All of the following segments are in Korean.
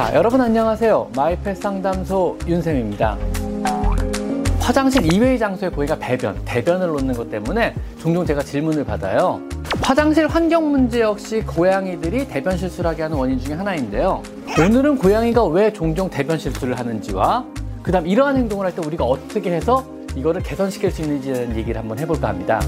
자, 여러분 안녕하세요. 마이펫 상담소 윤쌤입니다. 화장실 이외의 장소에 고양이가 배변, 대변을 놓는 것 때문에 종종 제가 질문을 받아요. 화장실 환경 문제 역시 고양이들이 대변 실수를 하게 하는 원인 중에 하나인데요. 오늘은 고양이가 왜 종종 대변 실수를 하는지와 그 다음 이러한 행동을 할 때 우리가 어떻게 해서 이거를 개선시킬 수 있는지에 대한 얘기를 한번 해볼까 합니다.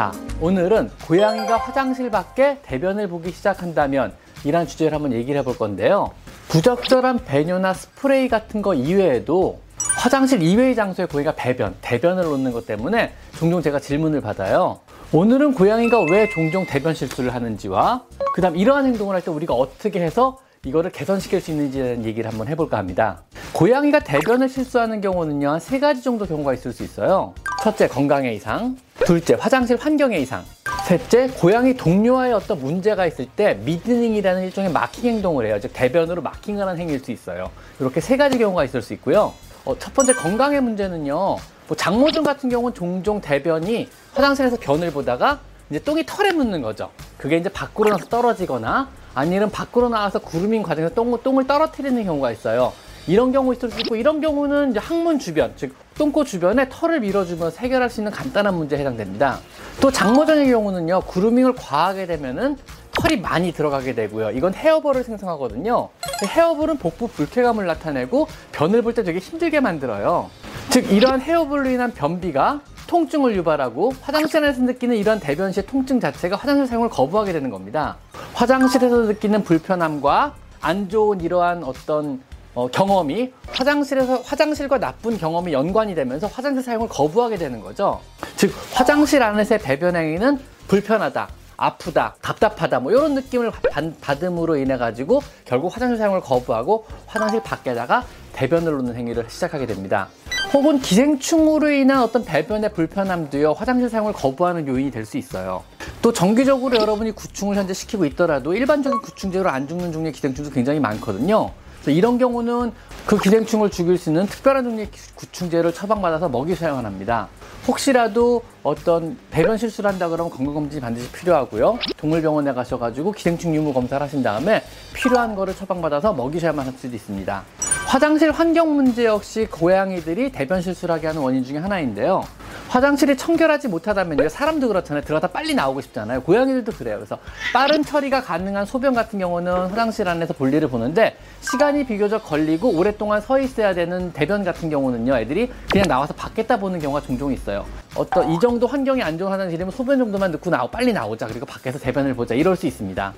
자, 오늘은 고양이가 화장실 밖에 대변을 보기 시작한다면 이란 주제를 한번 얘기를 해볼 건데요. 부적절한 배뇨나 스프레이 같은 거 이외에도 화장실 이외의 장소에 고양이가 배변, 대변을 놓는 것 때문에 종종 제가 질문을 받아요. 오늘은 고양이가 왜 종종 대변 실수를 하는지와 그 다음 이러한 행동을 할 때 우리가 어떻게 해서 이거를 개선시킬 수 있는지에 대한 얘기를 한번 해볼까 합니다. 고양이가 대변을 실수하는 경우는요, 한 세 가지 정도 경우가 있을 수 있어요. 첫째, 건강의 이상. 둘째, 화장실 환경의 이상. 셋째, 고양이 동료와의 어떤 문제가 있을 때 미드닝이라는 일종의 마킹 행동을 해요. 즉, 대변으로 마킹을 하는 행위일 수 있어요. 이렇게 세 가지 경우가 있을 수 있고요. 어, 첫 번째, 건강의 문제는요, 뭐 장모종 같은 경우는 종종 대변이 화장실에서 변을 보다가 이제 똥이 털에 묻는 거죠. 그게 이제 밖으로 나서 떨어지거나 아니면 밖으로 나와서 구루밍 과정에서 똥, 똥을 떨어뜨리는 경우가 있어요. 이런 경우 있을 수 있고 이런 경우는 이제 항문 주변 즉 똥꼬 주변에 털을 밀어주면서 해결할 수 있는 간단한 문제에 해당됩니다. 또 장모전의 경우는요 구루밍을 과하게 되면은 털이 많이 들어가게 되고요. 이건 헤어볼을 생성하거든요. 헤어볼은 복부 불쾌감을 나타내고 변을 볼 때 되게 힘들게 만들어요. 즉 이러한 헤어볼로 인한 변비가 통증을 유발하고 화장실에서 느끼는 이런 대변 시의 통증 자체가 화장실 사용을 거부하게 되는 겁니다. 화장실에서 느끼는 불편함과 안 좋은 이러한 어떤 어, 경험이 화장실에서 화장실과 나쁜 경험이 연관이 되면서 화장실 사용을 거부하게 되는 거죠. 즉 화장실 안에서의 배변 행위는 불편하다, 아프다, 답답하다 뭐 이런 느낌을 받, 음으로 인해 가지고 결국 화장실 사용을 거부하고 화장실 밖에다가 대변을 놓는 행위를 시작하게 됩니다. 혹은 기생충으로 인한 어떤 배변의 불편함도요 화장실 사용을 거부하는 요인이 될 수 있어요. 또 정기적으로 여러분이 구충을 현재 시키고 있더라도 일반적인 구충제로 안 죽는 종류의 기생충도 굉장히 많거든요. 이런 경우는 그 기생충을 죽일 수 있는 특별한 종류의 구충제를 처방받아서 먹이 사용을 합니다. 혹시라도 어떤 배변 실수를 한다 그러면 건강검진이 반드시 필요하고요. 동물병원에 가셔가지고 기생충 유무 검사를 하신 다음에 필요한 거를 처방받아서 먹이 사용할 수도 있습니다. 화장실 환경 문제 역시 고양이들이 대변 실수를 하게 하는 원인 중에 하나인데요. 화장실이 청결하지 못하다면요. 사람도 그렇잖아요. 들어가다 빨리 나오고 싶잖아요. 고양이들도 그래요. 그래서 빠른 처리가 가능한 소변 같은 경우는 화장실 안에서 볼일을 보는데 시간이 비교적 걸리고 오랫동안 서 있어야 되는 대변 같은 경우는요. 애들이 그냥 나와서 밖에다 보는 경우가 종종 있어요. 어떤 이 정도 환경이 안 좋은 화장실이면 소변 정도만 넣고 나오 빨리 나오자. 그리고 밖에서 대변을 보자. 이럴 수 있습니다.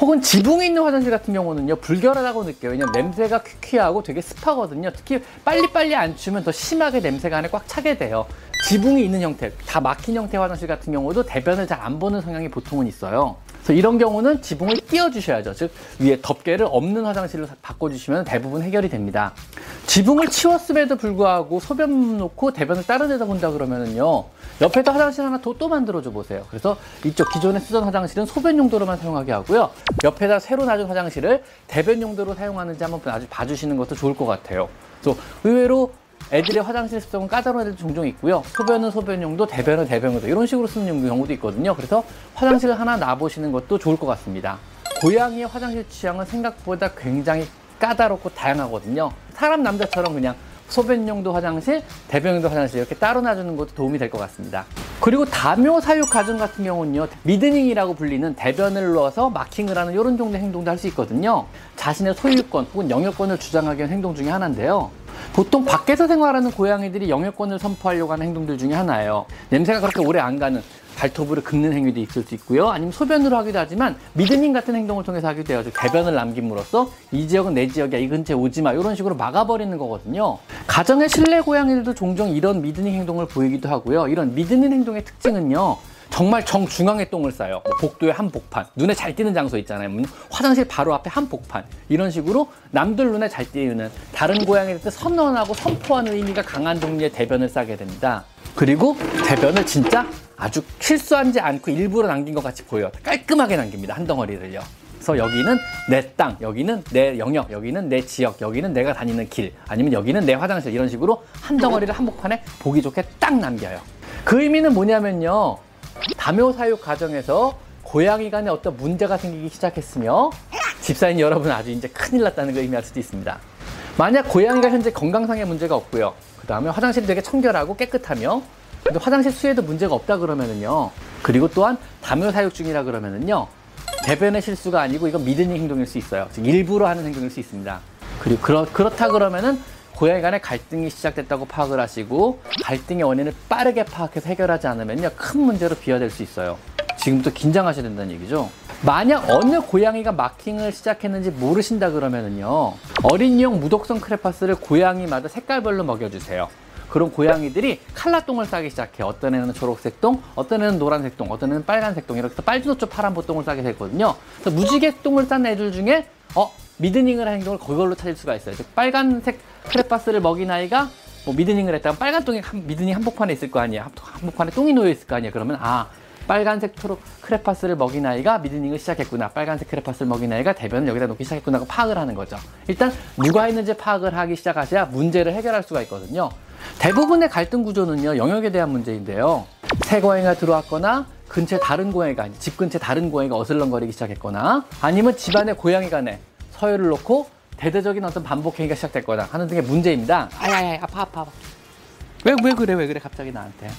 혹은 지붕에 있는 화장실 같은 경우는요. 불결하다고 느껴요. 왜냐면 냄새가 퀴퀴하고 되게 습하거든요. 특히 빨리빨리 안 치우면 더 심하게 냄새가 안에 꽉 차게 돼요. 지붕이 있는 형태, 다 막힌 형태 화장실 같은 경우도 대변을 잘 안 보는 성향이 보통은 있어요. 그래서 이런 경우는 지붕을 띄워주셔야죠. 즉 위에 덮개를 없는 화장실로 바꿔주시면 대부분 해결이 됩니다. 지붕을 치웠음에도 불구하고 소변 놓고 대변을 다른 데다 본다 그러면은요 옆에다 화장실 하나 더 또 만들어줘 보세요. 그래서 이쪽 기존에 쓰던 화장실은 소변 용도로만 사용하게 하고요. 옆에다 새로 놔준 화장실을 대변 용도로 사용하는지 한번 봐주시는 것도 좋을 것 같아요. 그래서 의외로 애들의 화장실 습성은 까다로운 애들 종종 있고요. 소변은 소변용도, 대변은 대변용도 이런 식으로 쓰는 경우도 있거든요. 그래서 화장실을 하나 놔보시는 것도 좋을 것 같습니다. 고양이의 화장실 취향은 생각보다 굉장히 까다롭고 다양하거든요. 사람 남자처럼 그냥 소변용도 화장실, 대변용도 화장실 이렇게 따로 놔주는 것도 도움이 될 것 같습니다. 그리고 다묘 사육 가정 같은 경우는요, 미드닝이라고 불리는 대변을 넣어서 마킹을 하는 이런 정도의 행동도 할 수 있거든요. 자신의 소유권 혹은 영역권을 주장하기 위한 행동 중에 하나인데요. 보통 밖에서 생활하는 고양이들이 영역권을 선포하려고 하는 행동들 중에 하나예요. 냄새가 그렇게 오래 안 가는 발톱으로 긁는 행위도 있을 수 있고요. 아니면 소변으로 하기도 하지만 middening 같은 행동을 통해서 하기도 해요. 대변을 남김으로써 이 지역은 내 지역이야, 이 근처에 오지 마. 이런 식으로 막아버리는 거거든요. 가정의 실내 고양이들도 종종 이런 middening 행동을 보이기도 하고요. 이런 middening 행동의 특징은요. 정말 정중앙에 똥을 싸요. 뭐 복도에 한 복판, 눈에 잘 띄는 장소 있잖아요. 화장실 바로 앞에 한 복판. 이런 식으로 남들 눈에 잘 띄는 다른 고양이한테 선언하고 선포하는 의미가 강한 종류의 대변을 싸게 됩니다. 그리고 대변을 진짜 아주 실수하지 않고 일부러 남긴 것 같이 보여요. 깔끔하게 남깁니다. 한 덩어리를요. 그래서 여기는 내 땅, 여기는 내 영역, 여기는 내 지역, 여기는 내가 다니는 길, 아니면 여기는 내 화장실 이런 식으로 한 덩어리를 한복판에 보기 좋게 딱 남겨요. 그 의미는 뭐냐면요. 다묘 사육 과정에서 고양이 간에 어떤 문제가 생기기 시작했으며 집사인 여러분 아주 이제 큰일 났다는 걸 의미할 수도 있습니다. 만약 고양이가 현재 건강상의 문제가 없고요. 그 다음에 화장실이 되게 청결하고 깨끗하며 근데 화장실 수에도 문제가 없다 그러면은요. 그리고 또한 담요 사육 중이라 그러면은요. 대변의 실수가 아니고 이건 미드닝 행동일 수 있어요. 즉 일부러 하는 행동일 수 있습니다. 그리고 그렇, 그렇다 그러면은 고양이 간의 갈등이 시작됐다고 파악을 하시고 갈등의 원인을 빠르게 파악해서 해결하지 않으면요 큰 문제로 비화될 수 있어요. 지금부터 긴장하셔야 된다는 얘기죠. 만약 어느 고양이가 마킹을 시작했는지 모르신다 그러면은요 어린이용 무독성 크레파스를 고양이마다 색깔별로 먹여주세요. 그럼 고양이들이 칼라똥을 싸기 시작해. 요 어떤 애는 초록색 똥, 어떤 애는 노란색 똥, 어떤 애는 빨간색 똥. 이렇게 해서 빨주노초 파남보 똥을 싸게 되거든요. 그래서 무지개 똥을 싼 애들 중에 어 middening을 한 행동을 그걸로 찾을 수가 있어요. 즉 빨간색 크레파스를 먹인 아이가 뭐 middening을 했다면 빨간 똥이 한, middening 한복판에 있을 거 아니야. 한복판에 똥이 놓여 있을 거 아니야. 그러면 아 빨간색 초록 크레파스를 먹인 아이가 미드닝을 시작했구나. 빨간색 크레파스를 먹인 아이가 대변을 여기다 놓기 시작했구나. 고 파악을 하는 거죠. 일단 누가 했는지 파악을 하기 시작하셔야 문제를 해결할 수가 있거든요. 대부분의 갈등 구조는요 영역에 대한 문제인데요. 새 고양이가 들어왔거나 근처에 다른 고양이가 집 근처에 다른 고양이가 어슬렁거리기 시작했거나 아니면 집안에 고양이 간에 서열을 놓고 대대적인 어떤 반복 행위가 시작됐거나 하는 등의 문제입니다. 아야야 아파 아파 아파. 왜, 왜 그래, 왜 그래, 갑자기 나한테.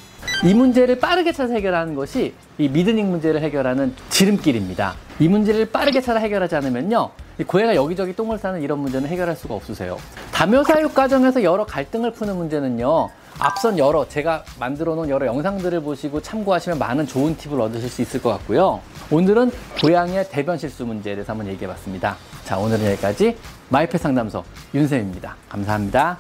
이 문제를 빠르게 찾아 해결하는 것이 이 미드닝 문제를 해결하는 지름길입니다. 이 문제를 빠르게 찾아 해결하지 않으면요. 이 고양이가 여기저기 똥을 싸는 이런 문제는 해결할 수가 없으세요. 다묘 사육 과정에서 여러 갈등을 푸는 문제는요. 앞선 여러 제가 만들어 놓은 여러 영상들을 보시고 참고하시면 많은 좋은 팁을 얻으실 수 있을 것 같고요. 오늘은 고양이의 대변 실수 문제에 대해서 한번 얘기해 봤습니다. 자, 오늘은 여기까지 마이펫 상담소 윤쌤입니다. 감사합니다.